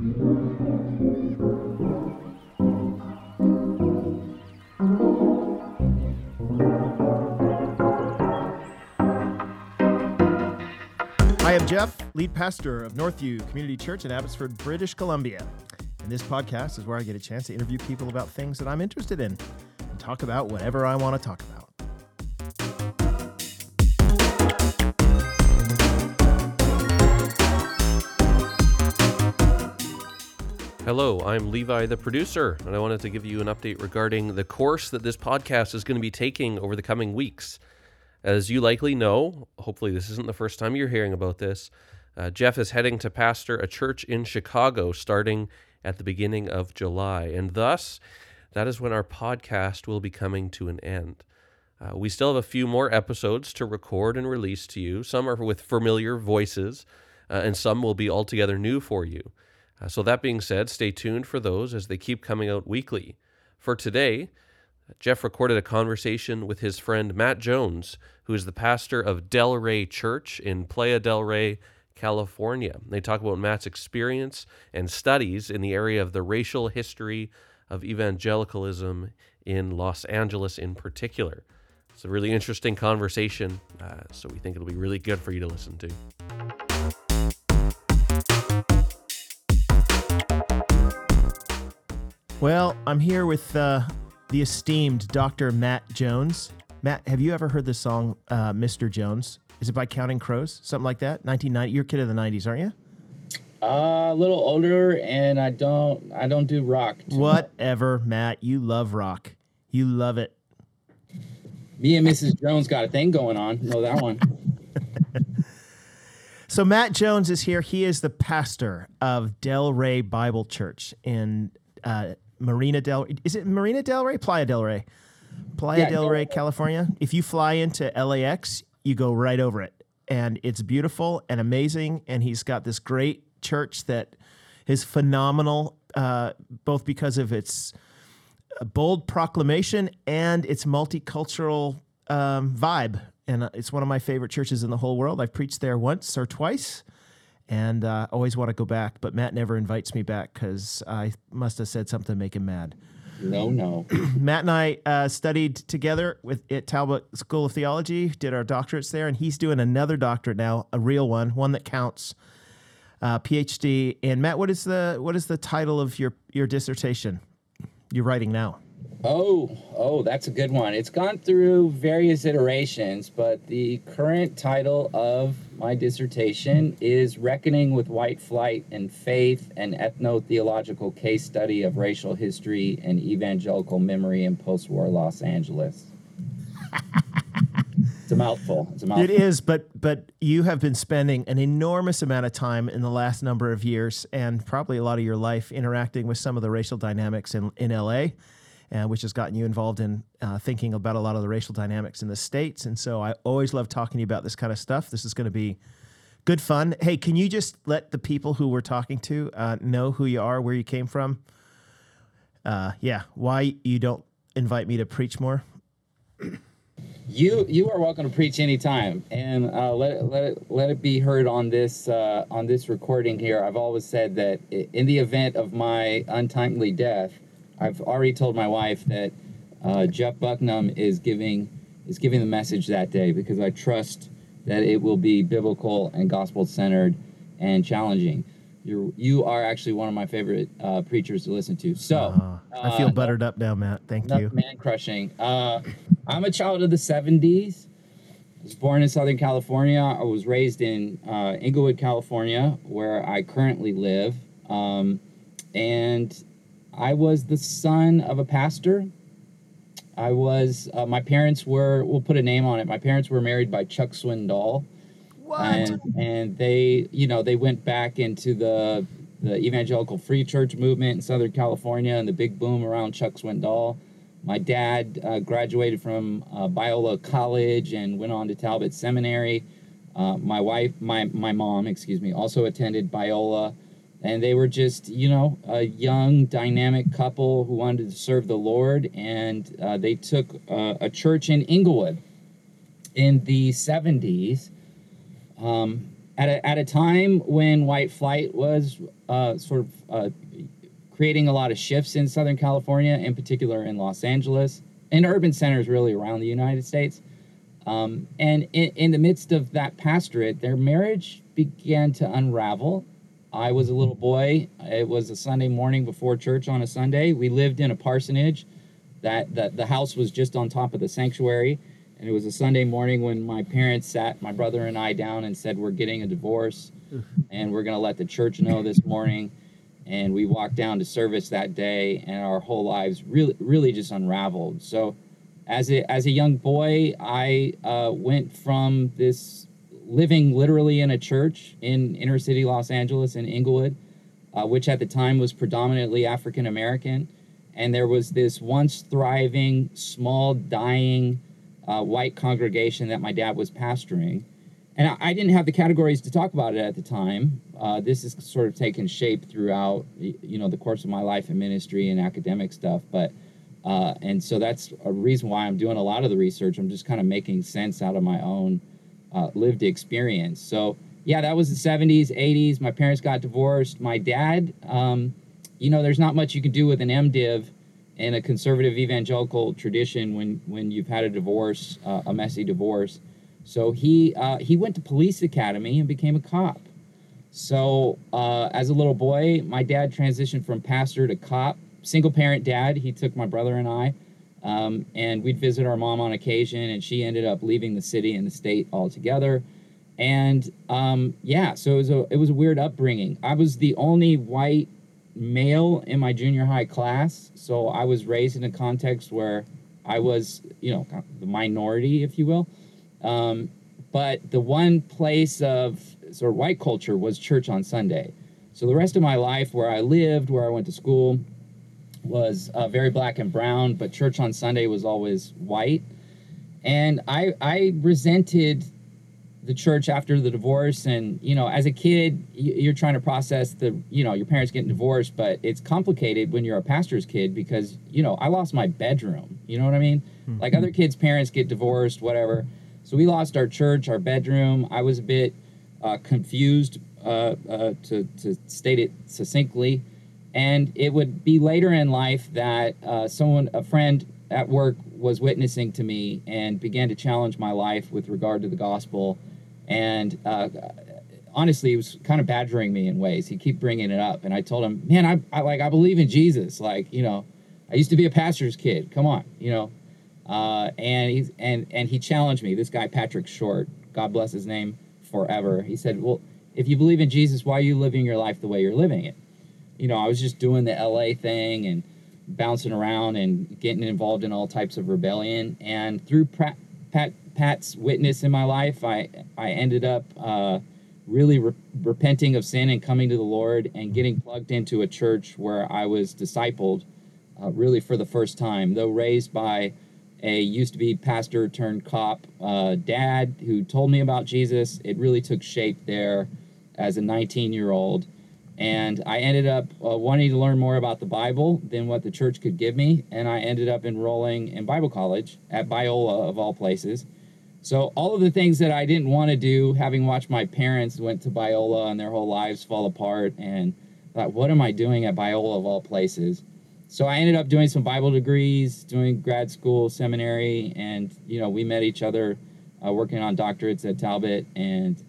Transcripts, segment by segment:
Hi, I'm Jeff, lead pastor of Northview Community Church in Abbotsford, British Columbia. And this podcast is where I get a chance to interview people about things that I'm interested in and talk about whatever I want to talk about. Hello, I'm Levi, the producer, and I wanted to give you an update regarding the course that this podcast is going to be taking over the coming weeks. As you likely know, hopefully, this isn't the first time you're hearing about this. Uh, Jeff is heading to pastor a church in Chicago starting at the beginning of July, and thus, that is when our podcast will be coming to an end. Uh, we still have a few more episodes to record and release to you. Some are with familiar voices, uh, and some will be altogether new for you. Uh, so, that being said, stay tuned for those as they keep coming out weekly. For today, Jeff recorded a conversation with his friend Matt Jones, who is the pastor of Del Rey Church in Playa del Rey, California. They talk about Matt's experience and studies in the area of the racial history of evangelicalism in Los Angeles, in particular. It's a really interesting conversation, uh, so we think it'll be really good for you to listen to. Well, I'm here with uh, the esteemed Dr. Matt Jones. Matt, have you ever heard the song uh, Mr. Jones? Is it by Counting Crows? Something like that? 1990. You're a kid of the 90s, aren't you? Uh, a little older, and I don't I don't do rock. Whatever, Matt. You love rock. You love it. Me and Mrs. Jones got a thing going on. Know that one. So Matt Jones is here. He is the pastor of Del Rey Bible Church in uh, Marina Del. Is it Marina Del Rey? Playa Del Rey. Playa Yeah, Del Rey. California. If you fly into LAX, you go right over it, and it's beautiful and amazing. And he's got this great church that is phenomenal, uh, both because of its bold proclamation and its multicultural um, vibe. And uh, it's one of my favorite churches in the whole world. I've preached there once or twice and uh, always want to go back. But Matt never invites me back because I must have said something to make him mad. No, no. Matt and I uh, studied together with at Talbot School of Theology, did our doctorates there, and he's doing another doctorate now, a real one, one that counts, uh, PhD. And Matt, what is the what is the title of your your dissertation you're writing now? Oh, oh, that's a good one. It's gone through various iterations, but the current title of my dissertation is Reckoning with White Flight and Faith, an ethno-theological case study of racial history and evangelical memory in post-war Los Angeles. it's a mouthful. It's a mouthful. It is, but but you have been spending an enormous amount of time in the last number of years, and probably a lot of your life interacting with some of the racial dynamics in in LA, uh, which has gotten you involved in uh, thinking about a lot of the racial dynamics in the states. And so I always love talking to you about this kind of stuff. This is going to be good fun. Hey, can you just let the people who we're talking to uh, know who you are, where you came from? Uh, yeah, why you don't invite me to preach more? You you are welcome to preach anytime, and uh, let it, let it let it be heard on this uh, on this recording here. I've always said that in the event of my untimely death, I've already told my wife that uh, Jeff Bucknam is giving is giving the message that day because I trust that it will be biblical and gospel centered and challenging. You you are actually one of my favorite uh, preachers to listen to. So. Uh, I feel uh, buttered up now, Matt. Thank you. man crushing. Uh, I'm a child of the 70s. I was born in Southern California. I was raised in uh, Inglewood, California, where I currently live. Um, and I was the son of a pastor. I was, uh, my parents were, we'll put a name on it. My parents were married by Chuck Swindoll What? and and they you know they went back into the the evangelical free church movement in Southern California and the big boom around Chuck Swindoll. My dad uh, graduated from uh, Biola College and went on to Talbot Seminary. Uh, my wife, my my mom, excuse me, also attended Biola, and they were just you know a young dynamic couple who wanted to serve the Lord, and uh, they took uh, a church in Inglewood in the 70s um, at a, at a time when white flight was uh, sort of uh, creating a lot of shifts in Southern California, in particular in Los Angeles, and urban centers really around the United States. Um, and in, in the midst of that pastorate, their marriage began to unravel. I was a little boy. It was a Sunday morning before church on a Sunday. We lived in a parsonage that, that the house was just on top of the sanctuary. And it was a Sunday morning when my parents sat my brother and I down and said, We're getting a divorce and we're going to let the church know this morning. And we walked down to service that day and our whole lives really, really just unraveled. So, as a, as a young boy, I uh, went from this living literally in a church in inner city Los Angeles in Inglewood, uh, which at the time was predominantly African American. And there was this once thriving, small, dying, uh, white congregation that my dad was pastoring. And I, I, didn't have the categories to talk about it at the time. Uh, this has sort of taken shape throughout, you know, the course of my life in ministry and academic stuff. But uh, and so that's a reason why I'm doing a lot of the research. I'm just kind of making sense out of my own uh, lived experience. So yeah, that was the 70s, 80s. My parents got divorced. My dad, um, you know, there's not much you can do with an MDiv in a conservative evangelical tradition when when you've had a divorce, uh, a messy divorce. So he uh, he went to police academy and became a cop. So uh, as a little boy, my dad transitioned from pastor to cop. Single parent dad. He took my brother and I, um, and we'd visit our mom on occasion. And she ended up leaving the city and the state altogether. And um, yeah, so it was a it was a weird upbringing. I was the only white male in my junior high class, so I was raised in a context where I was, you know, the minority, if you will. Um, but the one place of sort of white culture was church on Sunday. So the rest of my life, where I lived, where I went to school, was uh, very black and brown, but church on Sunday was always white. And I, I resented the church after the divorce. And you know as a kid you're trying to process the you know your parents getting divorced but it's complicated when you're a pastor's kid because you know i lost my bedroom. You know what i mean? Mm-hmm. like other kids parents get divorced whatever. So we lost our church our bedroom. I was a bit uh, confused uh, uh, to, to state it succinctly and it would be later in life that uh, someone a friend at work was witnessing to me and began to challenge my life with regard to the gospel and uh, honestly, he was kind of badgering me in ways. He keep bringing it up, and I told him, "Man, I, I like I believe in Jesus. Like you know, I used to be a pastor's kid. Come on, you know." Uh, and he's and and he challenged me. This guy Patrick Short, God bless his name forever. He said, "Well, if you believe in Jesus, why are you living your life the way you're living it?" You know, I was just doing the LA thing and bouncing around and getting involved in all types of rebellion. And through Pat, Pat Pat's witness in my life, I I ended up uh, really re- repenting of sin and coming to the Lord and getting plugged into a church where I was discipled, uh, really for the first time. Though raised by a used to be pastor turned cop uh, dad who told me about Jesus, it really took shape there as a 19 year old. And I ended up uh, wanting to learn more about the Bible than what the church could give me. And I ended up enrolling in Bible college at Biola, of all places. So all of the things that I didn't want to do, having watched my parents went to Biola and their whole lives fall apart, and thought, what am I doing at Biola of all places? So I ended up doing some Bible degrees, doing grad school, seminary, and you know we met each other, uh, working on doctorates at Talbot, and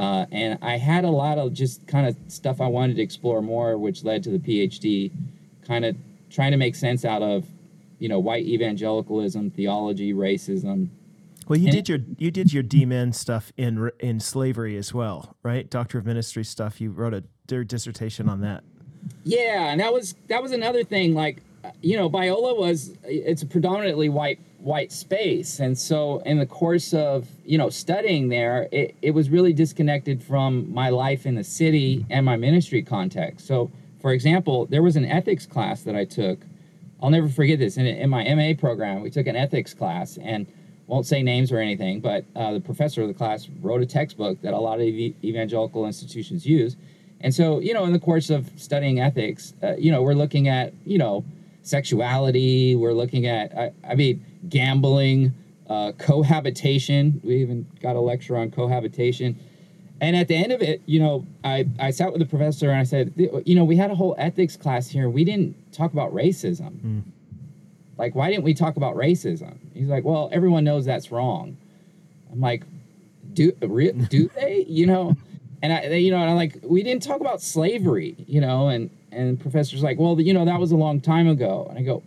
uh, and I had a lot of just kind of stuff I wanted to explore more, which led to the PhD, kind of trying to make sense out of, you know, white evangelicalism, theology, racism, well, you and did your you did your DMin stuff in in slavery as well, right? Doctor of Ministry stuff. You wrote a dissertation on that. Yeah, and that was that was another thing. Like, you know, Biola was it's a predominantly white white space, and so in the course of you know studying there, it, it was really disconnected from my life in the city and my ministry context. So, for example, there was an ethics class that I took. I'll never forget this. In, in my MA program, we took an ethics class, and won't say names or anything, but uh, the professor of the class wrote a textbook that a lot of ev- evangelical institutions use. And so, you know, in the course of studying ethics, uh, you know, we're looking at, you know, sexuality, we're looking at, I, I mean, gambling, uh, cohabitation. We even got a lecture on cohabitation. and at the end of it, you know, I, I sat with the professor and I said, you know, we had a whole ethics class here. We didn't talk about racism. Mm. Like, why didn't we talk about racism? He's like, well, everyone knows that's wrong. I'm like, do do they? You know, and I, you know, and I'm like, we didn't talk about slavery. You know, and and professor's like, well, you know, that was a long time ago. And I go,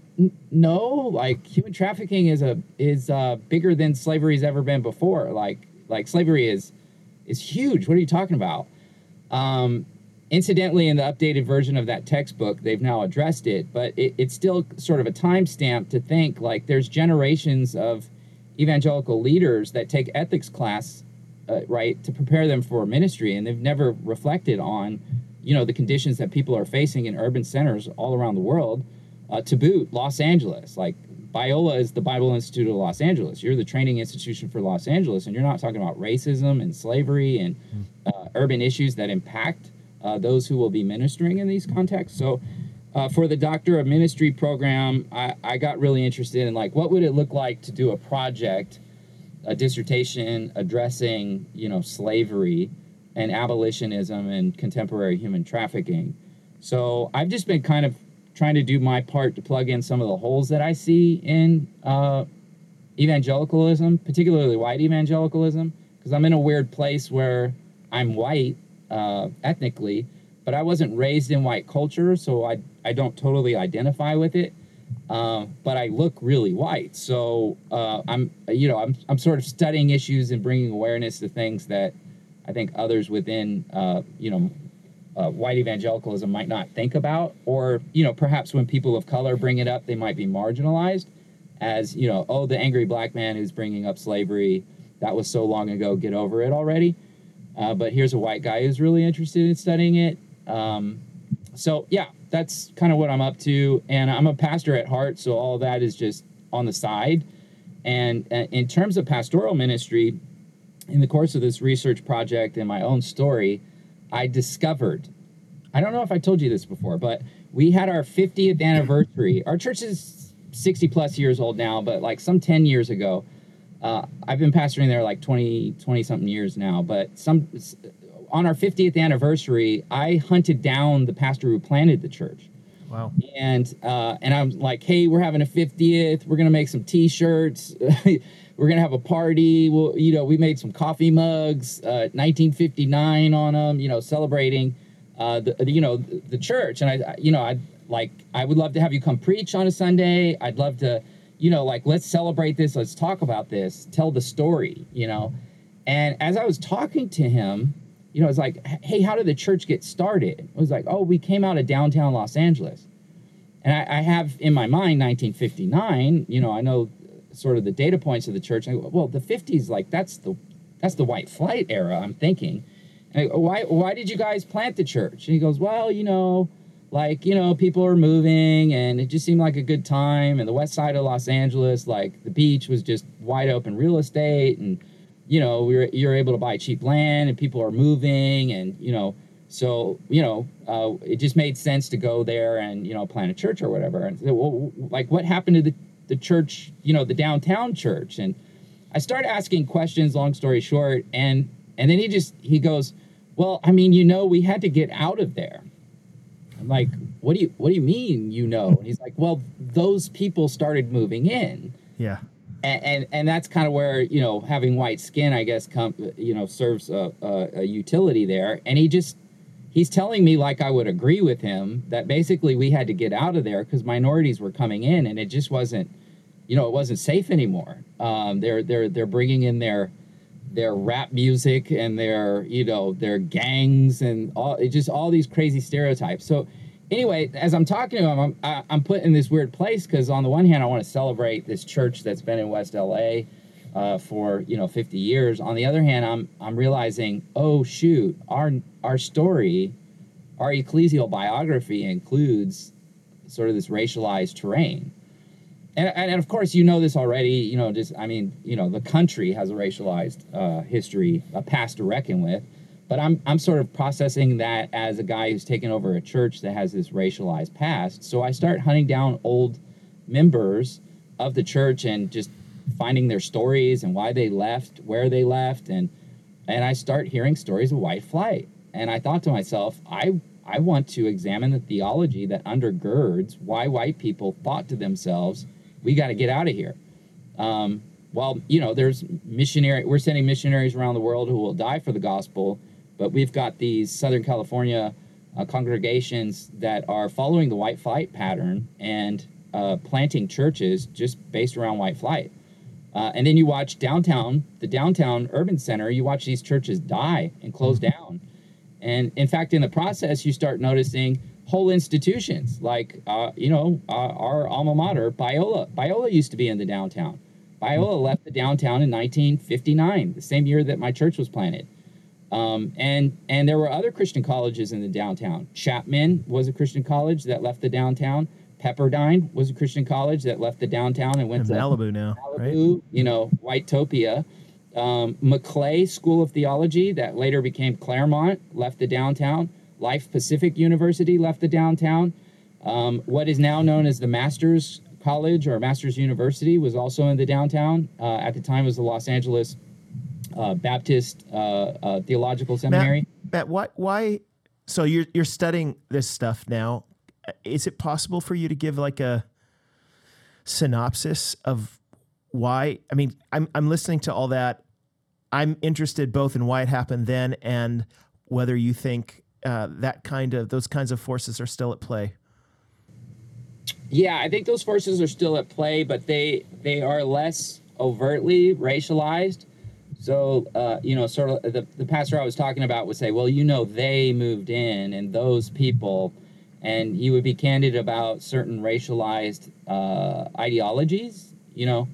no, like human trafficking is a is uh, bigger than slavery's ever been before. Like like slavery is is huge. What are you talking about? Um, incidentally, in the updated version of that textbook, they've now addressed it, but it, it's still sort of a timestamp to think like there's generations of evangelical leaders that take ethics class, uh, right, to prepare them for ministry, and they've never reflected on, you know, the conditions that people are facing in urban centers all around the world. Uh, to boot, Los Angeles, like Biola is the Bible Institute of Los Angeles. You're the training institution for Los Angeles, and you're not talking about racism and slavery and uh, urban issues that impact uh, those who will be ministering in these contexts. So, uh, for the Doctor of Ministry program, I, I got really interested in like what would it look like to do a project, a dissertation addressing you know slavery and abolitionism and contemporary human trafficking. So I've just been kind of trying to do my part to plug in some of the holes that I see in uh, evangelicalism, particularly white evangelicalism, because I'm in a weird place where I'm white uh, ethnically, but I wasn't raised in white culture, so I I don't totally identify with it. Uh, but I look really white, so uh, I'm you know I'm I'm sort of studying issues and bringing awareness to things that I think others within uh, you know uh, white evangelicalism might not think about, or you know, perhaps when people of color bring it up, they might be marginalized as you know, oh, the angry black man who's bringing up slavery. That was so long ago. Get over it already. Uh, but here's a white guy who's really interested in studying it. Um, so yeah, that's kind of what I'm up to, and I'm a pastor at heart, so all that is just on the side. And uh, in terms of pastoral ministry, in the course of this research project and my own story, I discovered, I don't know if I told you this before, but we had our 50th anniversary. Our church is 60 plus years old now, but like some 10 years ago, uh, I've been pastoring there like 20, 20 something years now, but some on our 50th anniversary, I hunted down the pastor who planted the church. Wow. And uh, and I'm like, hey, we're having a 50th. We're gonna make some T-shirts. we're gonna have a party. Well, you know, we made some coffee mugs, uh, 1959 on them. You know, celebrating, uh, the, you know the, the church. And I, you know, I like I would love to have you come preach on a Sunday. I'd love to, you know, like let's celebrate this. Let's talk about this. Tell the story. You know, and as I was talking to him, you know, it's like, hey, how did the church get started? It was like, oh, we came out of downtown Los Angeles. And I, I have in my mind 1959. You know, I know sort of the data points of the church. I go, well, the 50s, like that's the that's the white flight era. I'm thinking, go, why why did you guys plant the church? And he goes, well, you know, like you know, people are moving, and it just seemed like a good time. And the west side of Los Angeles, like the beach was just wide open real estate, and you know, we were, you're able to buy cheap land, and people are moving, and you know. So you know, uh, it just made sense to go there and you know plant a church or whatever. And well, like, what happened to the the church, you know, the downtown church. And I started asking questions, long story short, and and then he just he goes, Well, I mean, you know, we had to get out of there. I'm like, what do you what do you mean you know? And he's like, Well, those people started moving in. Yeah. And, and, and that's kind of where you know having white skin, I guess, come you know serves a, a, a utility there. And he just he's telling me like I would agree with him that basically we had to get out of there because minorities were coming in and it just wasn't, you know, it wasn't safe anymore. Um, they're they're they're bringing in their their rap music and their you know their gangs and all it just all these crazy stereotypes. So anyway, as I'm talking to him, I'm I, am i am put in this weird place because on the one hand I want to celebrate this church that's been in West LA uh, for you know 50 years. On the other hand, I'm I'm realizing, oh shoot, our our story, our ecclesial biography includes sort of this racialized terrain. And, and, of course, you know this already. You know, just I mean, you know, the country has a racialized uh, history, a past to reckon with. But I'm I'm sort of processing that as a guy who's taken over a church that has this racialized past. So I start hunting down old members of the church and just finding their stories and why they left, where they left, and and I start hearing stories of white flight. And I thought to myself, I I want to examine the theology that undergirds why white people thought to themselves, we got to get out of here. Um, well, you know, there's missionary, we're sending missionaries around the world who will die for the gospel, but we've got these Southern California uh, congregations that are following the white flight pattern and uh, planting churches just based around white flight. Uh, and then you watch downtown, the downtown urban center, you watch these churches die and close down. And in fact, in the process, you start noticing whole institutions like, uh, you know, uh, our alma mater, Biola. Biola used to be in the downtown. Biola left the downtown in 1959, the same year that my church was planted. Um, and and there were other Christian colleges in the downtown. Chapman was a Christian college that left the downtown. Pepperdine was a Christian college that left the downtown and went In to Malibu now, right? Malibu, you know, Whitetopia. Um, Maclay School of Theology, that later became Claremont, left the downtown. Life Pacific University left the downtown. Um, what is now known as the Masters College or Masters University was also in the downtown. Uh, at the time, was the Los Angeles uh, Baptist uh, uh, Theological Seminary. Matt, Matt, why why so you're you're studying this stuff now. Is it possible for you to give like a synopsis of why? I mean, I'm I'm listening to all that. I'm interested both in why it happened then and whether you think uh, that kind of those kinds of forces are still at play. Yeah, I think those forces are still at play, but they they are less overtly racialized. So, uh, you know, sort of the, the pastor I was talking about would say, well, you know, they moved in and those people, and he would be candid about certain racialized uh, ideologies, you know.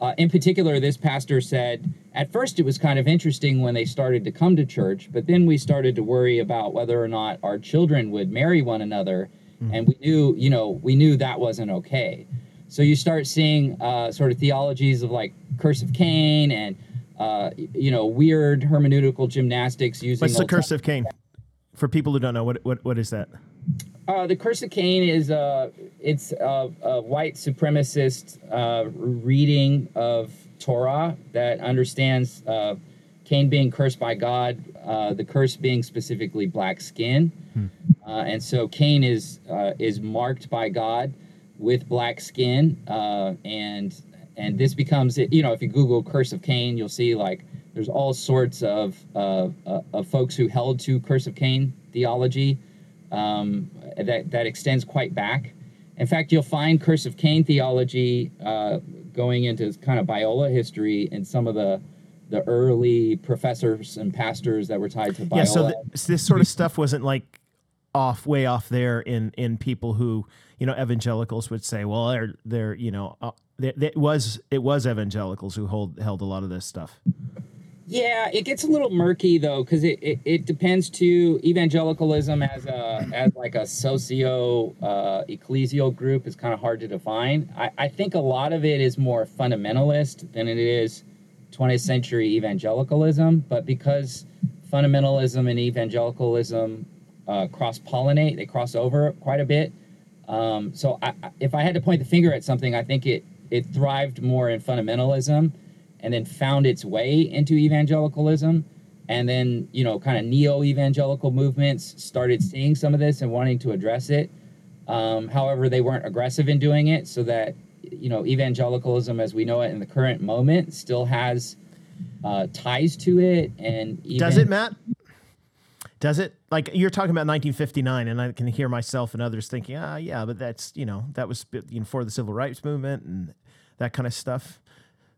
Uh, in particular, this pastor said, at first it was kind of interesting when they started to come to church, but then we started to worry about whether or not our children would marry one another. And we knew, you know, we knew that wasn't okay. So you start seeing uh, sort of theologies of like curse of Cain and, uh, you know, weird hermeneutical gymnastics using. What's the curse of Cain? For people who don't know, what what what is that? Uh, the Curse of Cain is uh, it's a, a white supremacist uh, reading of Torah that understands uh, Cain being cursed by God, uh, the curse being specifically black skin, uh, and so Cain is uh, is marked by God with black skin, uh, and and this becomes you know if you Google Curse of Cain, you'll see like there's all sorts of uh, uh, of folks who held to Curse of Cain theology um, that that extends quite back. In fact, you'll find Curse of Cain theology uh, going into kind of Biola history and some of the the early professors and pastors that were tied to Biola. Yeah, so th- this sort of stuff wasn't like off way off there in in people who you know evangelicals would say, well, they're they're you know uh, th- th- it was it was evangelicals who hold held a lot of this stuff. Yeah, it gets a little murky though, because it, it, it depends to evangelicalism as a as like a socio uh, ecclesial group is kind of hard to define. I, I think a lot of it is more fundamentalist than it is 20th century evangelicalism, but because fundamentalism and evangelicalism uh, cross pollinate, they cross over quite a bit. Um, so I, if I had to point the finger at something, I think it it thrived more in fundamentalism and then found its way into evangelicalism and then you know kind of neo-evangelical movements started seeing some of this and wanting to address it um, however they weren't aggressive in doing it so that you know evangelicalism as we know it in the current moment still has uh, ties to it and even, Does it, Matt? Does it? Like you're talking about 1959, and I can hear myself and others thinking, ah, yeah, but that's you know that was you know, for the civil rights movement and that kind of stuff.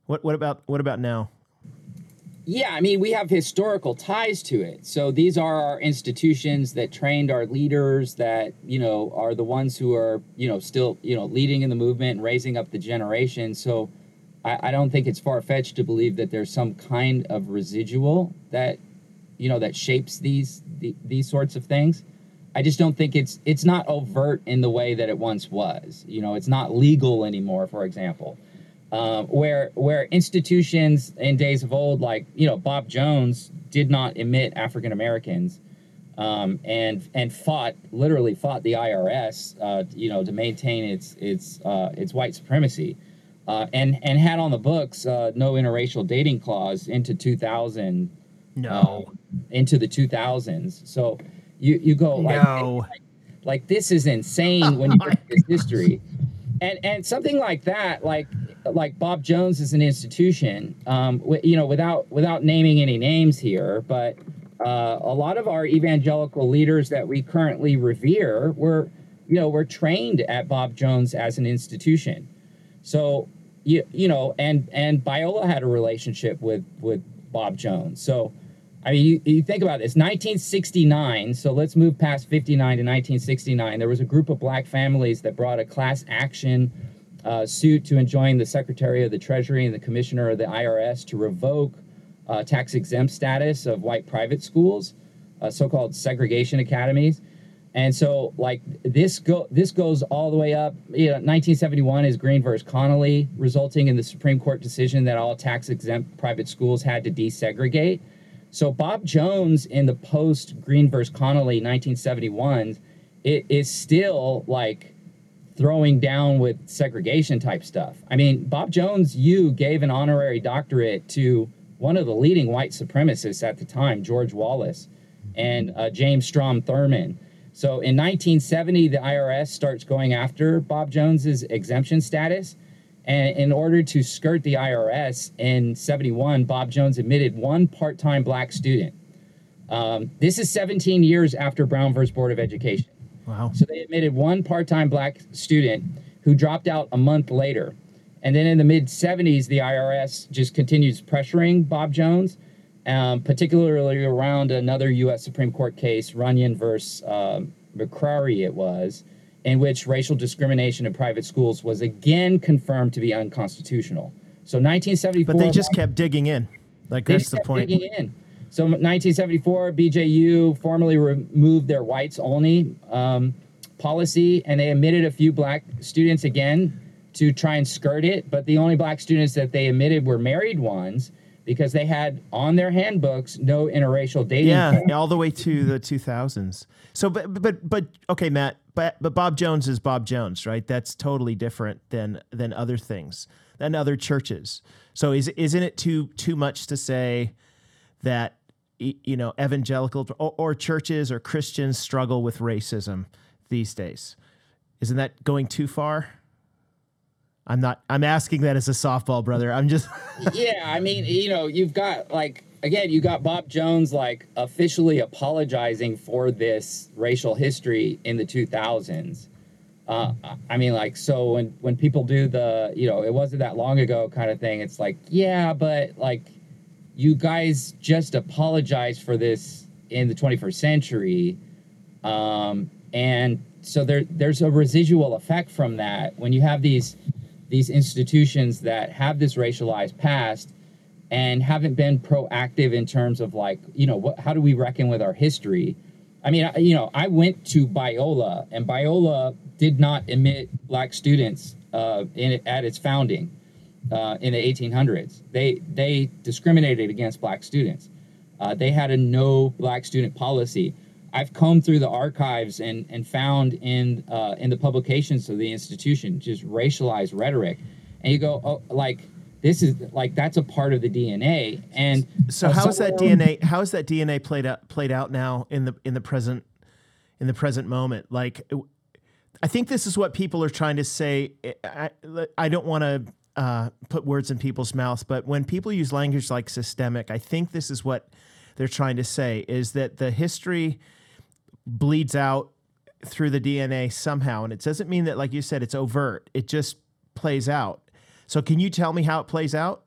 What what about what about now? Yeah, I mean, we have historical ties to it. So these are our institutions that trained our leaders that, you know, are the ones who are, you know, still, you know, leading in the movement and raising up the generation. So I, I don't think it's far fetched to believe that there's some kind of residual that, you know, that shapes these the, these sorts of things. I just don't think it's it's not overt in the way that it once was. You know, it's not legal anymore, for example um, where where institutions in days of old, like you know Bob Jones, did not admit African Americans, um, and and fought literally fought the IRS, uh, you know, to maintain its its uh, its white supremacy, uh, and and had on the books uh, no interracial dating clause into 2000, No. um, into the 2000s. So you you go like, No. like, like this is insane when you look at this history, and and something like that, like like Bob Jones is an institution. Um, you know, without without naming any names here, but uh, a lot of our evangelical leaders that we currently revere were, you know, were trained at Bob Jones as an institution. So you you know, and and Biola had a relationship with with Bob Jones. So I mean, you, you think about this 1969. So let's move past 59 to 1969. There was a group of black families that brought a class action uh, suit to enjoin the Secretary of the Treasury and the Commissioner of the IRS to revoke uh, tax exempt status of white private schools, uh, so-called segregation academies. And so, like this go this goes all the way up. You know, 1971 is Green versus Connally, resulting in the Supreme Court decision that all tax exempt private schools had to desegregate. So Bob Jones in the post Green versus Connally 1971 it is still like throwing down with segregation type stuff. I mean, Bob Jones, you gave an honorary doctorate to one of the leading white supremacists at the time, George Wallace, and uh, James Strom Thurmond. So in 1970, the IRS starts going after Bob Jones's exemption status. And in order to skirt the IRS in 71, Bob Jones admitted one part time black student. Um, this is 17 years after Brown versus Board of Education. Wow. So they admitted one part-time black student who dropped out a month later. And then in the mid 70s, the IRS just continues pressuring Bob Jones, um, particularly around another U.S. Supreme Court case, Runyon versus um, McCrary, it was, in which racial discrimination in private schools was again confirmed to be unconstitutional. So 1974. But they just kept digging in. Like that's the kept point. digging in. So 1974, BJU formally removed their whites only um, policy, and they admitted a few black students again to try and skirt it. But the only black students that they admitted were married ones because they had on their handbooks no interracial dating. Yeah, plan. all the way to the 2000s. So, but but but okay, Matt. But but Bob Jones is Bob Jones, right? That's totally different than than other things, than other churches. So, is isn't it too too much to say that you know evangelical or, or churches or Christians struggle with racism these days? Isn't that going too far? I'm not. I'm asking that as a softball brother. I'm just. yeah, I mean, you know, you've got like again, you got Bob Jones like officially apologizing for this racial history in the 2000s. Uh, I mean, like, so when when people do the, you know, it wasn't that long ago kind of thing. It's like, yeah, but like, you guys just apologized for this in the 21st century, um, and so there there's a residual effect from that. When you have these these institutions that have this racialized past and haven't been proactive in terms of like you know what how do we reckon with our history? I mean I, you know i went to biola and biola did not admit black students uh, in at its founding uh, in the 1800s they they discriminated against black students uh, they had a no black student policy I've combed through the archives and, and found in uh, in the publications of the institution just racialized rhetoric, and you go, oh, like this is like that's a part of the DNA. And So how is that DNA? How is that DNA played out played out now in the in the present in the present moment? Like, I think this is what people are trying to say. I, I don't want to uh, put words in people's mouths, but when people use language like systemic, I think this is what they're trying to say: is that the history bleeds out through the DNA somehow, and it doesn't mean that, like you said, it's overt. It just plays out. So, can you tell me how it plays out?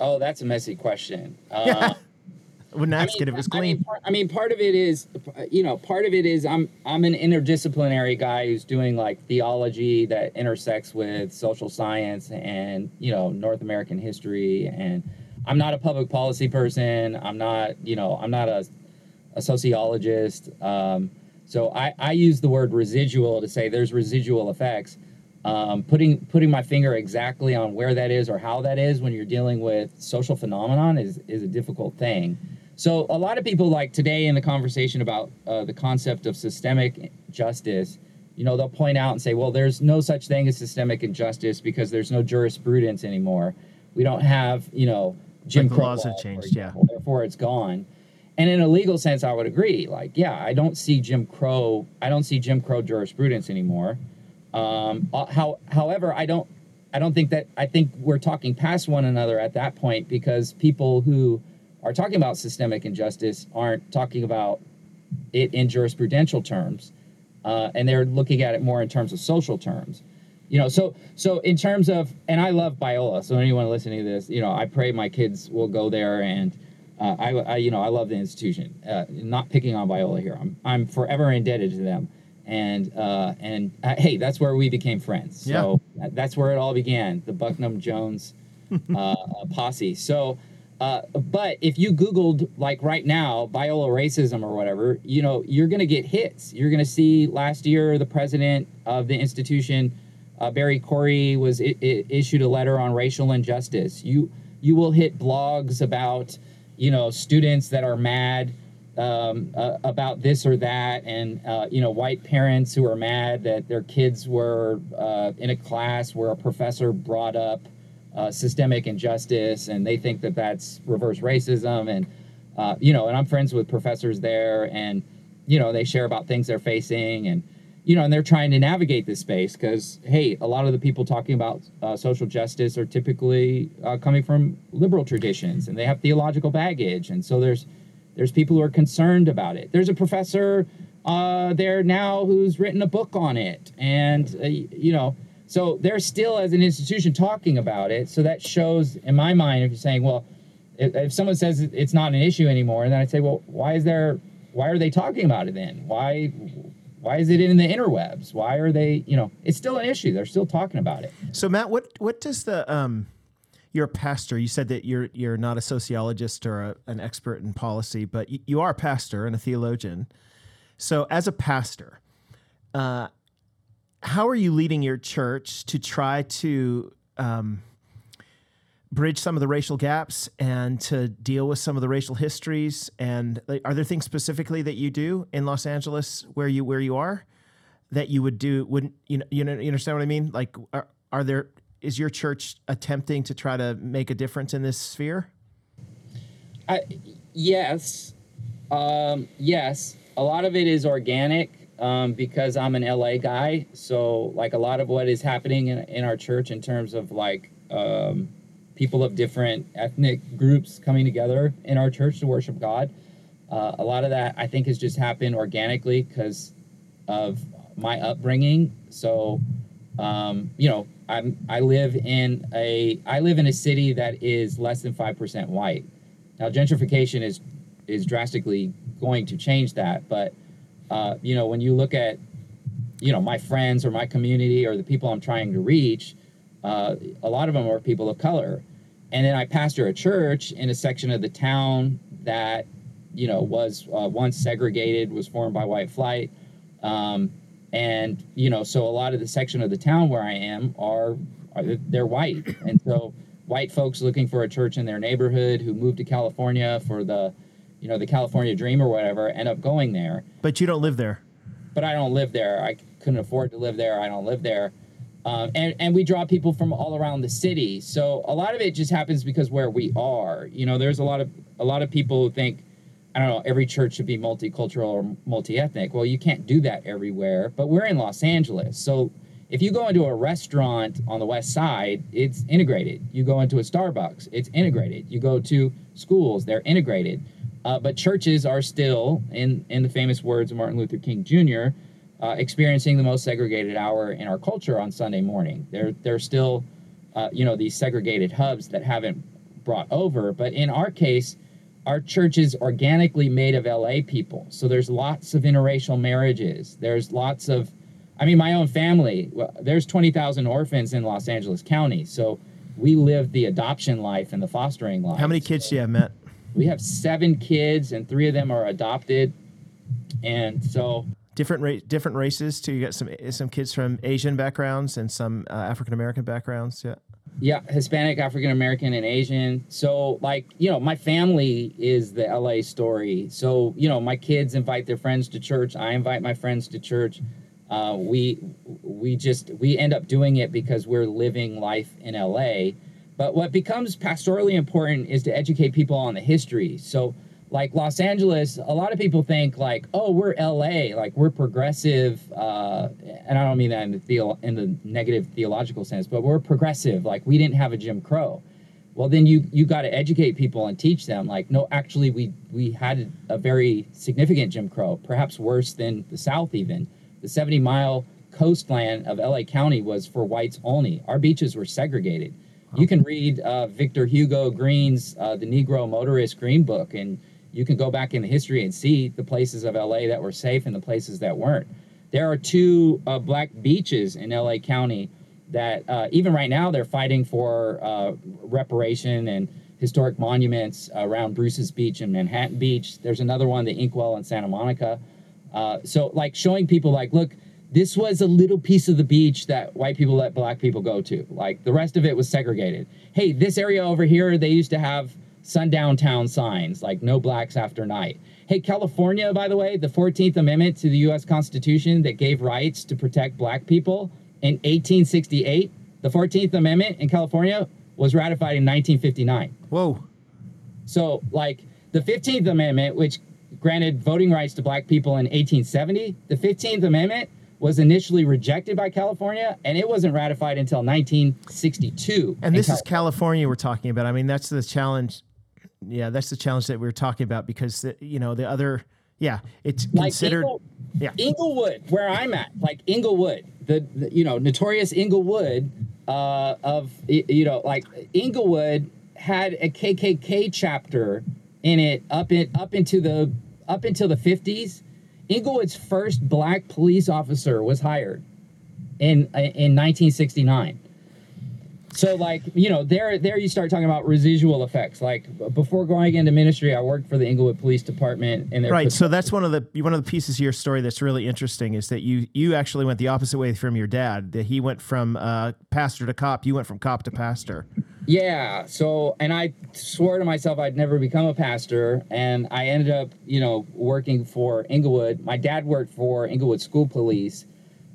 Oh, that's a messy question. Uh, I wouldn't I ask mean, it if it was I mean, clean. part, I mean, part of it is, you know, part of it is I'm I'm an interdisciplinary guy who's doing like theology that intersects with social science and you know North American history, and I'm not a public policy person. I'm not, you know, I'm not a a sociologist. Um, so I, I use the word residual to say there's residual effects. Um, putting putting my finger exactly on where that is or how that is when you're dealing with social phenomenon is is a difficult thing. So a lot of people like today in the conversation about uh, the concept of systemic justice, you know, they'll point out and say, well, there's no such thing as systemic injustice because there's no jurisprudence anymore. We don't have, you know, Jim Like Crow laws have changed, yeah. Therefore, it's gone. And in a legal sense, I would agree. Like, yeah, I don't see Jim Crow. I don't see Jim Crow jurisprudence anymore. Um, uh, how, however, I don't. I don't think that. I think we're talking past one another at that point because people who are talking about systemic injustice aren't talking about it in jurisprudential terms, uh, and they're looking at it more in terms of social terms. You know, so so in terms of, and I love Biola. So anyone listening to this, you know, I pray my kids will go there, and uh, I, I, you know, I love the institution. Uh, not picking on Biola here. I'm I'm forever indebted to them, and uh, and uh, hey, that's where we became friends. So that- that's where it all began. The Bucknam Jones uh, posse. So. Uh, but if you Googled like right now Biola racism or whatever, you know you're going to get hits. You're going to see last year the president of the institution, uh, Barry Corey, was issued a letter on racial injustice. You you will hit blogs about you know students that are mad um, uh, about this or that, and uh, you know white parents who are mad that their kids were uh, in a class where a professor brought up uh, systemic injustice, and they think that that's reverse racism, and uh, you know, and I'm friends with professors there, and you know, they share about things they're facing, and you know, and they're trying to navigate this space because hey, a lot of the people talking about uh, social justice are typically uh, coming from liberal traditions, and they have theological baggage, and so there's there's people who are concerned about it. There's a professor uh, there now who's written a book on it, and uh, you know, so they're still as an institution talking about it. So that shows, in my mind, if you're saying, well, if, if someone says it's not an issue anymore, and then I'd say, well, why is there? Why are they talking about it then? Why? Why is it in the interwebs? Why are they? You know, it's still an issue. They're still talking about it. So Matt, what what does the um you're a pastor. You said that you're you're not a sociologist or a, an expert in policy, but you, you are a pastor and a theologian. So as a pastor, uh, how are you leading your church to try to um, bridge some of the racial gaps and to deal with some of the racial histories? And like, are there things specifically that you do in Los Angeles where you where you are that you would do? Wouldn't you know? You, know, you understand what I mean? Like, are, are there? Is your church attempting to try to make a difference in this sphere? I, yes, um, yes. A lot of it is organic um, because I'm an LA guy. So, like, a lot of what is happening in, in our church in terms of like um, people of different ethnic groups coming together in our church to worship God, uh, a lot of that I think has just happened organically because of my upbringing. So, um, you know, I'm I live in a I live in a city that is less than five percent white. Now, gentrification is is drastically going to change that, but uh, you know, when you look at you know my friends or my community or the people I'm trying to reach, uh, a lot of them are people of color, and then I pastor a church in a section of the town that you know was uh, once segregated, was formed by white flight. Um, and you know so a lot of the section of the town where i am are, are they're white and so white folks looking for a church in their neighborhood who moved to california for the you know the california dream or whatever end up going there But you don't live there. but i don't live there i couldn't afford to live there i don't live there um, and, and we draw people from all around the city so a lot of it just happens because where we are you know there's a lot of a lot of people who think I don't know, every church should be multicultural or multi ethnic. Well, you can't do that everywhere, but we're in Los Angeles. So if you go into a restaurant on the west side, it's integrated. You go into a Starbucks, it's integrated. You go to schools, they're integrated. Uh, but churches are still, in, in the famous words of Martin Luther King Jr., uh, experiencing the most segregated hour in our culture on Sunday morning. They're, they're still, uh, you know, these segregated hubs that haven't brought over. But in our case, our church is organically made of LA people. So there's lots of interracial marriages. There's lots of, I mean, my own family, well, there's 20,000 orphans in Los Angeles County. So we live the adoption life and the fostering life. How many kids do you have, Matt? We have seven kids, and three of them are adopted. And so, Different ra- different races too. You got some some kids from Asian backgrounds and some uh, African American backgrounds. Yeah. yeah, Hispanic, African American, and Asian. So, like, you know, my family is the LA story. So, you know, my kids invite their friends to church. I invite my friends to church. Uh, we we just we end up doing it because we're living life in LA. But what becomes pastorally important is to educate people on the history. So, like Los Angeles, a lot of people think like, oh, we're LA, like we're progressive, uh, and I don't mean that in the, theo- in the negative theological sense, but we're progressive. Like we didn't have a Jim Crow. Well, then you you got to educate people and teach them. Like, no, actually, we we had a very significant Jim Crow, perhaps worse than the South. Even the 70 mile coastline of LA County was for whites only. Our beaches were segregated. You can read uh, Victor Hugo Green's uh, The Negro Motorist Green Book, and you can go back in the history and see the places of LA that were safe and the places that weren't. There are two uh, black beaches in LA County that uh, even right now they're fighting for uh, reparation and historic monuments around Bruce's Beach and Manhattan Beach. There's another one, the Inkwell in Santa Monica. Uh, so, like showing people, like, look, this was a little piece of the beach that white people let black people go to. Like the rest of it was segregated. Hey, this area over here, they used to have sundown town signs like no blacks after night. Hey, California, by the way, the 14th Amendment to the US Constitution that gave rights to protect black people in 1868, the 14th Amendment in California was ratified in 1959. Whoa. So, like the 15th Amendment, which granted voting rights to black people in 1870, the 15th Amendment was initially rejected by California and it wasn't ratified until 1962. And this is California we're talking about. I mean, that's the challenge. Yeah, that's the challenge that we are talking about because, the, you know, the other, yeah, it's like considered. Ingle, yeah. Inglewood, where I'm at, like Inglewood, the, the you know, notorious Inglewood uh, of, you know, like Inglewood had a KKK chapter in it up in up into the up until the 50s Inglewood's first black police officer was hired in in 1969. So like you know there there you start talking about residual effects. Like before going into ministry, I worked for the Inglewood Police Department, and right. So that's one of the one of the pieces of your story that's really interesting is that you you actually went the opposite way from your dad. That he went from uh, pastor to cop. You went from cop to pastor. Yeah. So, and I swore to myself I'd never become a pastor, and I ended up, you know, working for Inglewood. My dad worked for Inglewood School Police,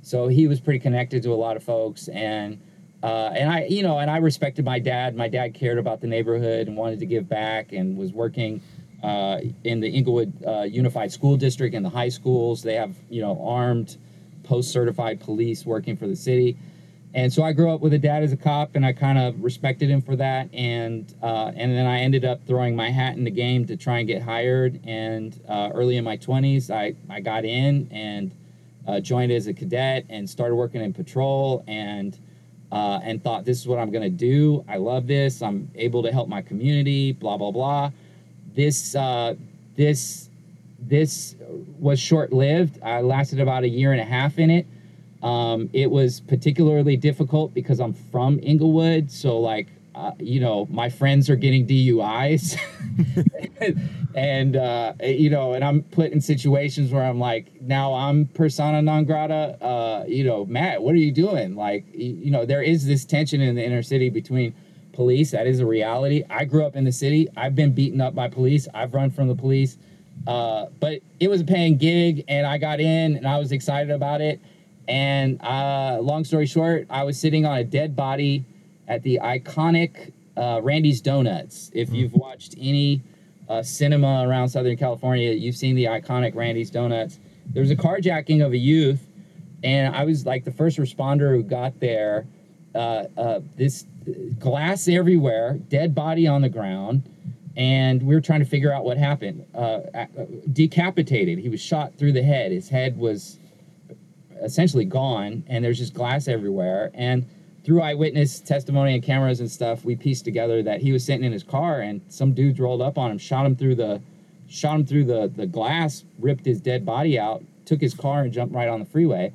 so he was pretty connected to a lot of folks, and uh, and I, you know, and I respected my dad. My dad cared about the neighborhood and wanted to give back, and was working uh, in the Inglewood uh, Unified School District and the high schools. They have, you know, armed, post-certified police working for the city and so I grew up with a dad as a cop, and I kind of respected him for that. And uh, and then I ended up throwing my hat in the game to try and get hired. And uh, early in my 20s, I I got in and uh, joined as a cadet and started working in patrol and uh, and thought this is what I'm gonna do. I love this. I'm able to help my community. Blah blah blah. This uh, this this was short lived. I lasted about a year and a half in it. Um, it was particularly difficult because I'm from Inglewood, so like uh, you know my friends are getting DUIs, and uh, you know, and I'm put in situations where I'm like, now I'm persona non grata. Uh, you know, Matt, what are you doing? Like, you know, there is this tension in the inner city between police. That is a reality. I grew up in the city. I've been beaten up by police. I've run from the police. Uh, but it was a paying gig, and I got in, and I was excited about it and uh, long story short, I was sitting on a dead body at the iconic uh, Randy's Donuts. If you've watched any uh, cinema around Southern California, you've seen the iconic Randy's Donuts. There was a carjacking of a youth, and I was like the first responder who got there. Uh, uh, this glass everywhere, dead body on the ground, and we were trying to figure out what happened. Uh, decapitated. He was shot through the head. His head was essentially gone, and there's just glass everywhere. And through eyewitness testimony and cameras and stuff, we pieced together that he was sitting in his car, and some dudes rolled up on him, shot him through the, shot him through the the glass, ripped his dead body out, took his car, and jumped right on the freeway.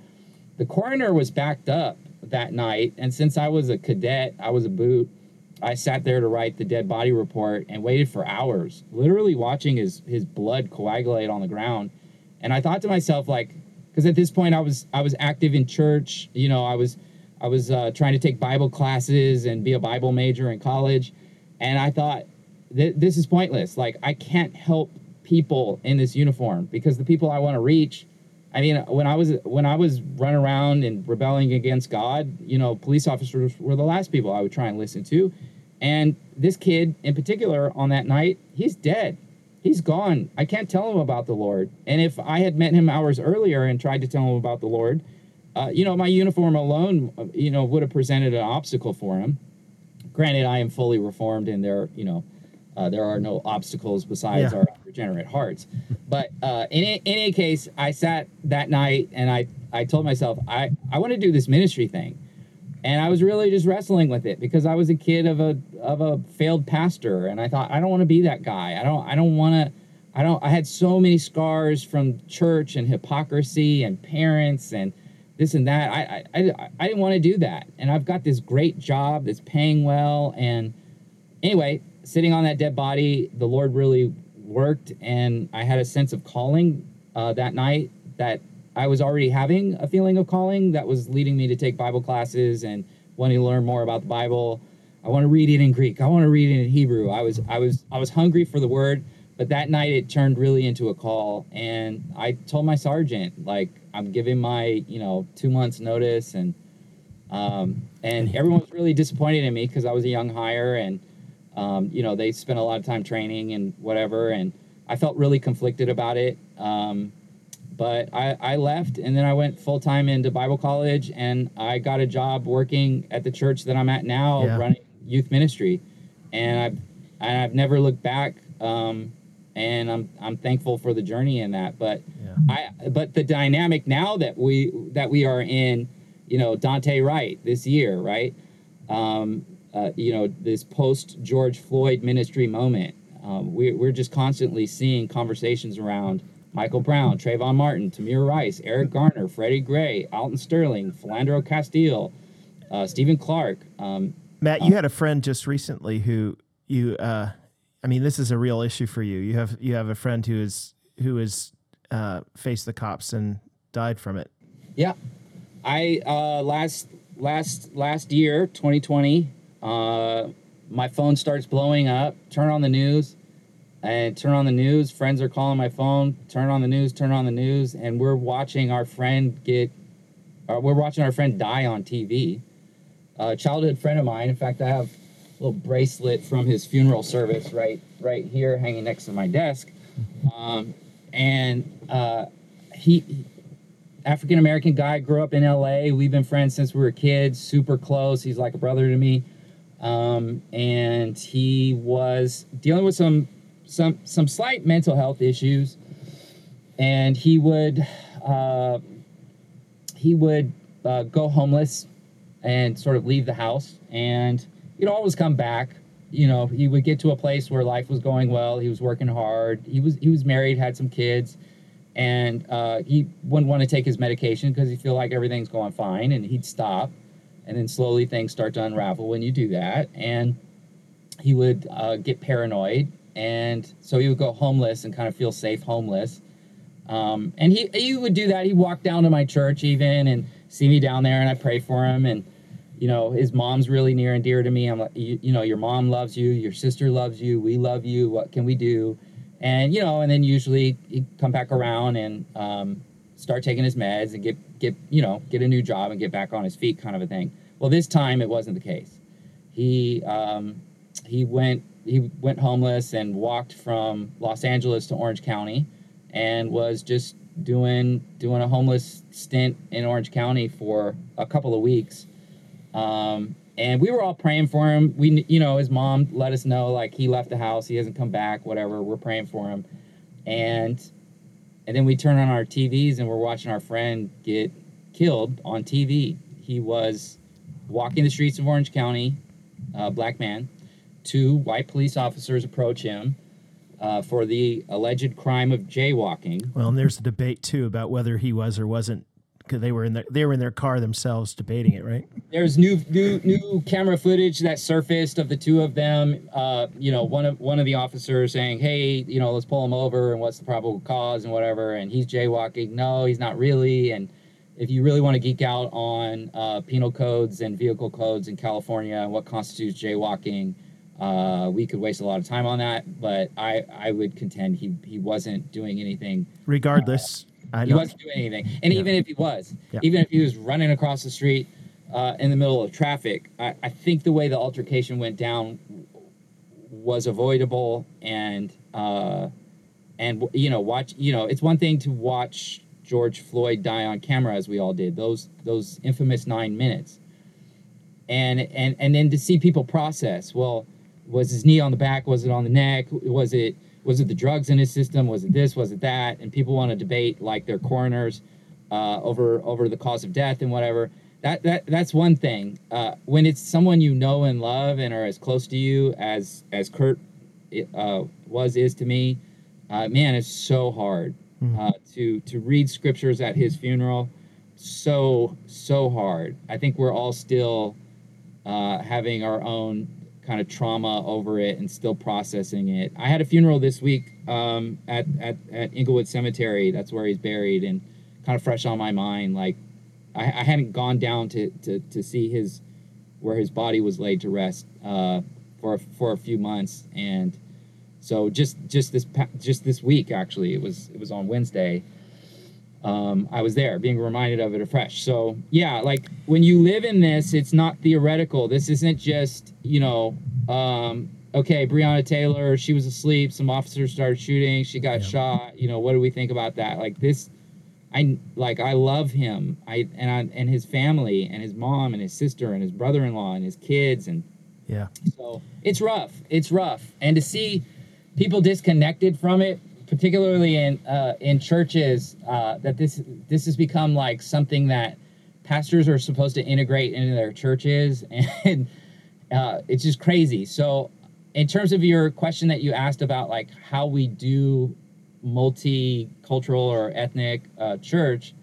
The coroner was backed up that night, and since I was a cadet, I was a boot. I sat there to write the dead body report and waited for hours, literally watching his his blood coagulate on the ground. And I thought to myself, like, because at this point I was I was active in church. You know, I was I was uh, trying to take Bible classes and be a Bible major in college, and I thought th- this is pointless. Like I can't help people in this uniform because the people I want to reach. I mean, when I was when I was running around and rebelling against God, you know, police officers were the last people I would try and listen to, And this kid in particular on that night, he's dead. He's gone. I can't tell him about the Lord. And if I had met him hours earlier and tried to tell him about the Lord, uh, you know, my uniform alone, you know, would have presented an obstacle for him. Granted, I am fully reformed, and there, you know, uh, there are no obstacles besides Yeah. our regenerate hearts. But uh, in, in any case, I sat that night and I, I told myself, I, I want to do this ministry thing. And I was really just wrestling with it because I was a kid of a of a failed pastor, and I thought I don't want to be that guy. I don't I don't want to. I don't. I had so many scars from church and hypocrisy and parents and this and that. I I, I, didn't want to do that. And I've got this great job that's paying well. And anyway, sitting on that dead body, the Lord really worked, and I had a sense of calling uh, that night that I was already having a feeling of calling that was leading me to take Bible classes and wanting to learn more about the Bible. I want to read it in Greek. I want to read it in Hebrew. I was I was I was hungry for the word, but that night it turned really into a call and I told my sergeant like I'm giving my, you know, 2 months notice and um, and everyone was really disappointed in me because I was a young hire and um, you know they spent a lot of time training and whatever and I felt really conflicted about it. Um, but I, I left and then I went full time into Bible college and I got a job working at the church that I'm at now, Yeah. running youth ministry, and I've and I've never looked back. Um, and I'm I'm thankful for the journey in that. But Yeah. I but the dynamic now that we that we are in, you know, Daunte Wright this year, right? Um, uh, you know, this post George Floyd ministry moment. Um, we, we're just constantly seeing conversations around Michael Brown, Trayvon Martin, Tamir Rice, Eric Garner, Freddie Gray, Alton Sterling, Philando Castile, uh, Stephon Clark. Um, Matt, you had a friend just recently who you uh I mean this is a real issue for you. You have you have a friend who is who has uh faced the cops and died from it. Yeah, I uh, last last last year, 2020, uh, my phone starts blowing up. Turn on the news, and turn on the news. Friends are calling my phone. Turn on the news. Turn on the news, and we're watching our friend get. Uh, we're watching our friend die on TV. A childhood friend of mine. In fact, I have little bracelet from his funeral service right right here, hanging next to my desk. Um, and uh, he African American guy, grew up in LA. We've been friends since we were kids, super close. He's like a brother to me. Um, and he was dealing with some some some slight mental health issues. And he would uh, he would uh, go homeless and sort of leave the house and he'd always come back you know he would get to a place where life was going well he was working hard he was he was married had some kids and uh, he wouldn't want to take his medication because he feel like everything's going fine and he'd stop and then slowly things start to unravel when you do that and he would uh, get paranoid and so he would go homeless and kind of feel safe homeless um, and he he would do that. He'd walk down to my church even and see me down there, and I pray for him. And you know, his mom's really near and dear to me. I'm like, you, you know, your mom loves you, your sister loves you, we love you. What can we do? And you know, and then usually he'd come back around and um, start taking his meds and get get you know get a new job and get back on his feet, kind of a thing. Well, this time it wasn't the case. He um, he went he went homeless and walked from Los Angeles to Orange County and was just doing doing a homeless stint in Orange County for a couple of weeks. Um, and we were all praying for him. We, you know, his mom let us know like he left the house, he hasn't come back, whatever. We're praying for him, and and then we turn on our TVs and we're watching our friend get killed on TV. He was walking the streets of Orange County, black man. Two white police officers approach him uh, for the alleged crime of jaywalking. Well, and there's a debate too about whether he was or wasn't they were in the, they were in their car themselves debating it, right? There's new new new camera footage that surfaced of the two of them. Uh, you know, one of one of the officers saying, "Hey, you know, let's pull him over and what's the probable cause and whatever." And he's jaywalking. No, he's not really. And if you really want to geek out on uh, penal codes and vehicle codes in California and what constitutes jaywalking, uh, we could waste a lot of time on that. But I I would contend he he wasn't doing anything Regardless, I he know wasn't doing anything. And Yeah. even if he was, Yeah. even if he was running across the street uh, in the middle of traffic, I, I think the way the altercation went down was avoidable and uh, and you know watch you know it's one thing to watch George Floyd die on camera as we all did those those infamous nine minutes and and and then to see people process well was his knee on the back was it on the neck was it was it the drugs in his system? Was it this? Was it that? And people want to debate like their coroners uh, over over the cause of death and whatever. That that that's one thing. Uh, when it's someone you know and love and are as close to you as as Kurt uh, was is to me uh, man it's so hard mm-hmm. to to read scriptures at his funeral. So so hard. I think we're all still uh, having our own kind of trauma over it and still processing it. I had a funeral this week um, at, at, at Inglewood Cemetery. That's where he's buried and kind of fresh on my mind. Like I, I hadn't gone down to, to, to see his, where his body was laid to rest uh, for, for a few months. And so just, just this, just this week, actually, it was, it was on Wednesday um, I was there, being reminded of it afresh. So yeah, like when you live in this, it's not theoretical. This isn't just you know, um, okay, Breonna Taylor, she was asleep. Some officers started shooting. She got yeah. shot. You know, what do we think about that? Like this, I like I love him. I and I, and his family and his mom and his sister and his brother-in-law and his kids and yeah. So it's rough. It's rough, and to see people disconnected from it particularly in uh, in churches, uh, that this this has become like something that pastors are supposed to integrate into their churches, and uh, it's just crazy. So, in terms of your question that you asked about like how we do multicultural or ethnic uh, church,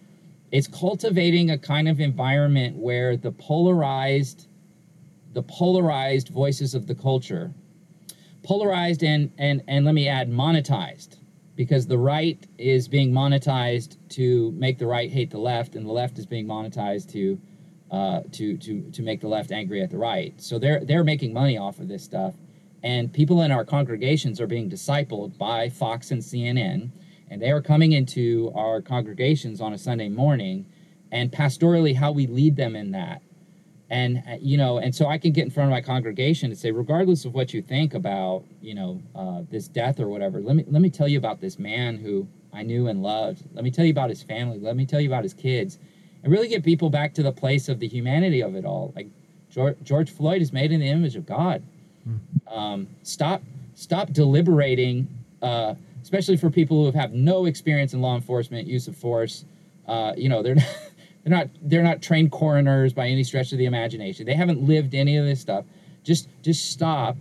it's cultivating a kind of environment where the polarized the polarized voices of the culture polarized and and and let me add monetized because the right is being monetized to make the right hate the left, and the left is being monetized to uh, to to to make the left angry at the right. So they're they're making money off of this stuff, and people in our congregations are being discipled by Fox and CNN, and they are coming into our congregations on a Sunday morning, and pastorally how we lead them in that and uh, you know and so i can get in front of my congregation and say regardless of what you think about you know uh, this death or whatever let me let me tell you about this man who i knew and loved. Let me tell you about his family. Let me tell you about his kids. And really get people back to the place of the humanity of it all. Like george, george floyd is made in the image of god. Mm. um, stop stop deliberating uh, especially for people who have no experience in law enforcement use of force. Uh, you know they're they're not they're not trained coroners by any stretch of the imagination. They haven't lived any of this stuff. Just just stop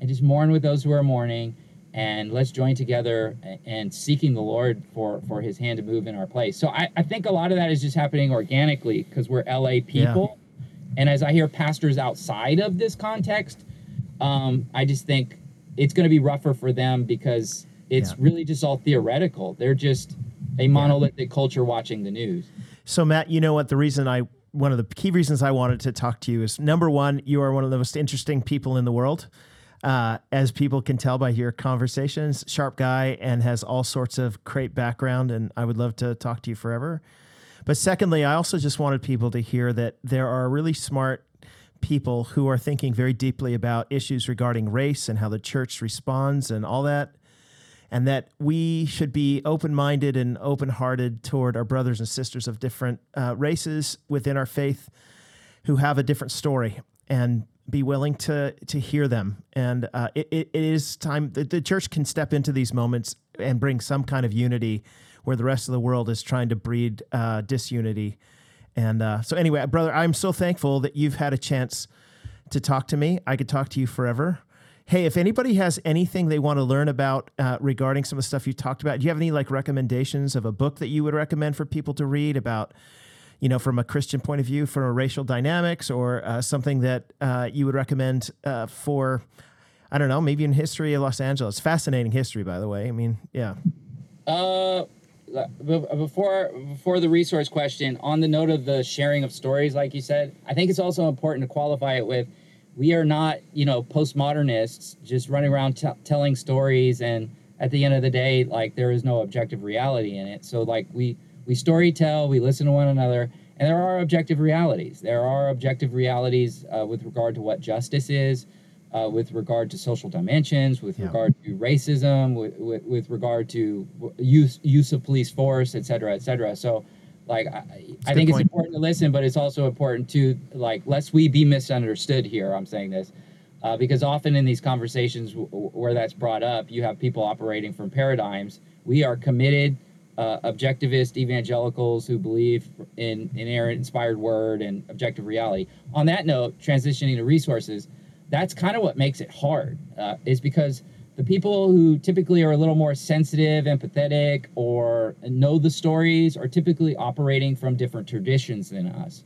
and just mourn with those who are mourning and let's join together and seeking the Lord for for his hand to move in our place. So I, I think a lot of that is just happening organically because we're LA people. Yeah. And as I hear pastors outside of this context, um, I just think it's going to be rougher for them because it's yeah. really just all theoretical. They're just a monolithic yeah. culture watching the news. So, Matt, you know what? The reason I, one of the key reasons I wanted to talk to you is number one, you are one of the most interesting people in the world. Uh, as people can tell by your conversations, sharp guy and has all sorts of great background. And I would love to talk to you forever. But secondly, I also just wanted people to hear that there are really smart people who are thinking very deeply about issues regarding race and how the church responds and all that and that we should be open minded and open hearted toward our brothers and sisters of different uh, races within our faith who have a different story and be willing to to hear them. And uh, it, it is time that the church can step into these moments and bring some kind of unity where the rest of the world is trying to breed uh, disunity. And uh, so, anyway, brother, I'm so thankful that you've had a chance to talk to me. I could talk to you forever. Hey, if anybody has anything they want to learn about uh, regarding some of the stuff you talked about, do you have any like recommendations of a book that you would recommend for people to read about, you know, from a Christian point of view, from a racial dynamics, or uh, something that uh, you would recommend uh, for, I don't know, maybe in history of Los Angeles? Fascinating history, by the way. I mean, yeah. Uh, before before the resource question, on the note of the sharing of stories, like you said, I think it's also important to qualify it with we are not, you know, postmodernists just running around t- telling stories and at the end of the day, like there is no objective reality in it. So like we we story tell, we listen to one another, and there are objective realities. There are objective realities uh, with regard to what justice is, uh, with regard to social dimensions, with Yeah. regard to racism, with, with, with regard to use use of police force, et cetera, et cetera. So, like, I, I think it's point. important to listen, but it's also important to like, lest we be misunderstood here. I'm saying this. Uh, because often in these conversations w- w- where that's brought up, you have people operating from paradigms. We are committed, uh, objectivist evangelicals who believe in inerrant, inspired word and objective reality. On that note, transitioning to resources, that's kind of what makes it hard, uh, is because the people who typically are a little more sensitive, empathetic, or know the stories are typically operating from different traditions than us.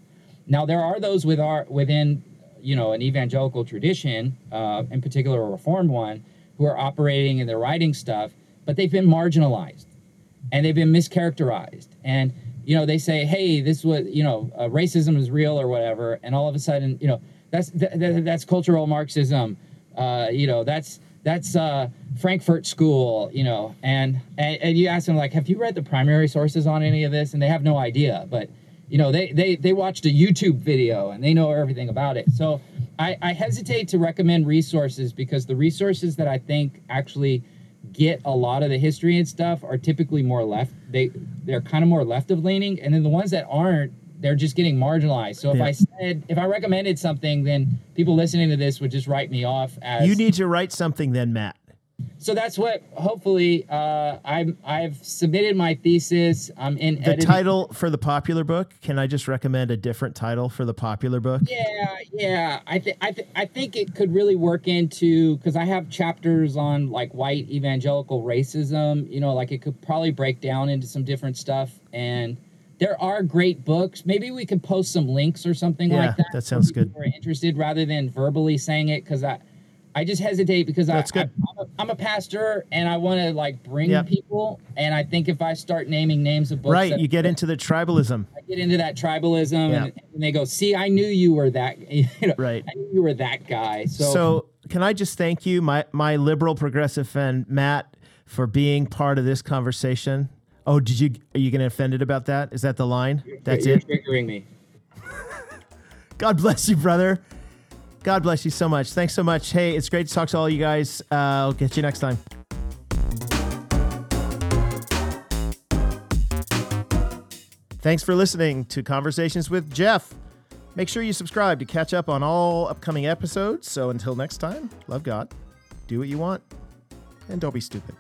Now there are those with our within you know an evangelical tradition, uh, in particular a reformed one, who are operating in their writing stuff, but they've been marginalized and they've been mischaracterized. And you know they say, hey, this was you know uh, racism is real or whatever, and all of a sudden you know that's th- th- that's cultural Marxism. Uh, you know that's that's uh, Frankfurt School, you know, and, and and you ask them like, have you read the primary sources on any of this? And they have no idea, but you know, they they they watched a YouTube video and they know everything about it. So I, I hesitate to recommend resources because the resources that I think actually get a lot of the history and stuff are typically more left. They they're kind of more left of leaning, and then the ones that aren't, they're just getting marginalized. So if Yeah. I said if I recommended something, then people listening to this would just write me off as You need to write something then, Matt. so that's what hopefully uh, I'm I've submitted my thesis. I'm in The editing. title for the popular book, can I just recommend a different title for the popular book? Yeah, yeah. I think I th- I think it could really work into because I have chapters on like white evangelical racism. You know, like it could probably break down into some different stuff. And there are great books. Maybe we could post some links or something Yeah, like that. that sounds good. who Are interested rather than verbally saying it because I. I just hesitate because That's I, good. I, I'm, a, a pastor and I want to like bring Yep. people. And I think if I start naming names of books, Right, that- you get into the tribalism. I get into that tribalism, Yeah. and, and they go, "See, I knew you were that. You know, Right. I knew you were that guy." So, So, can I just thank you, my my liberal progressive friend Matt, for being part of this conversation? Oh, did you are you getting offended about that? Is that the line? That's you're it. triggering me. God bless you, brother. God bless you so much. Thanks so much. Hey, it's great to talk to all you guys. Uh, I'll get you next time. Thanks for listening to Conversations with Jeff. Make sure you subscribe to catch up on all upcoming episodes. So until next time, love God, do what you want, and don't be stupid.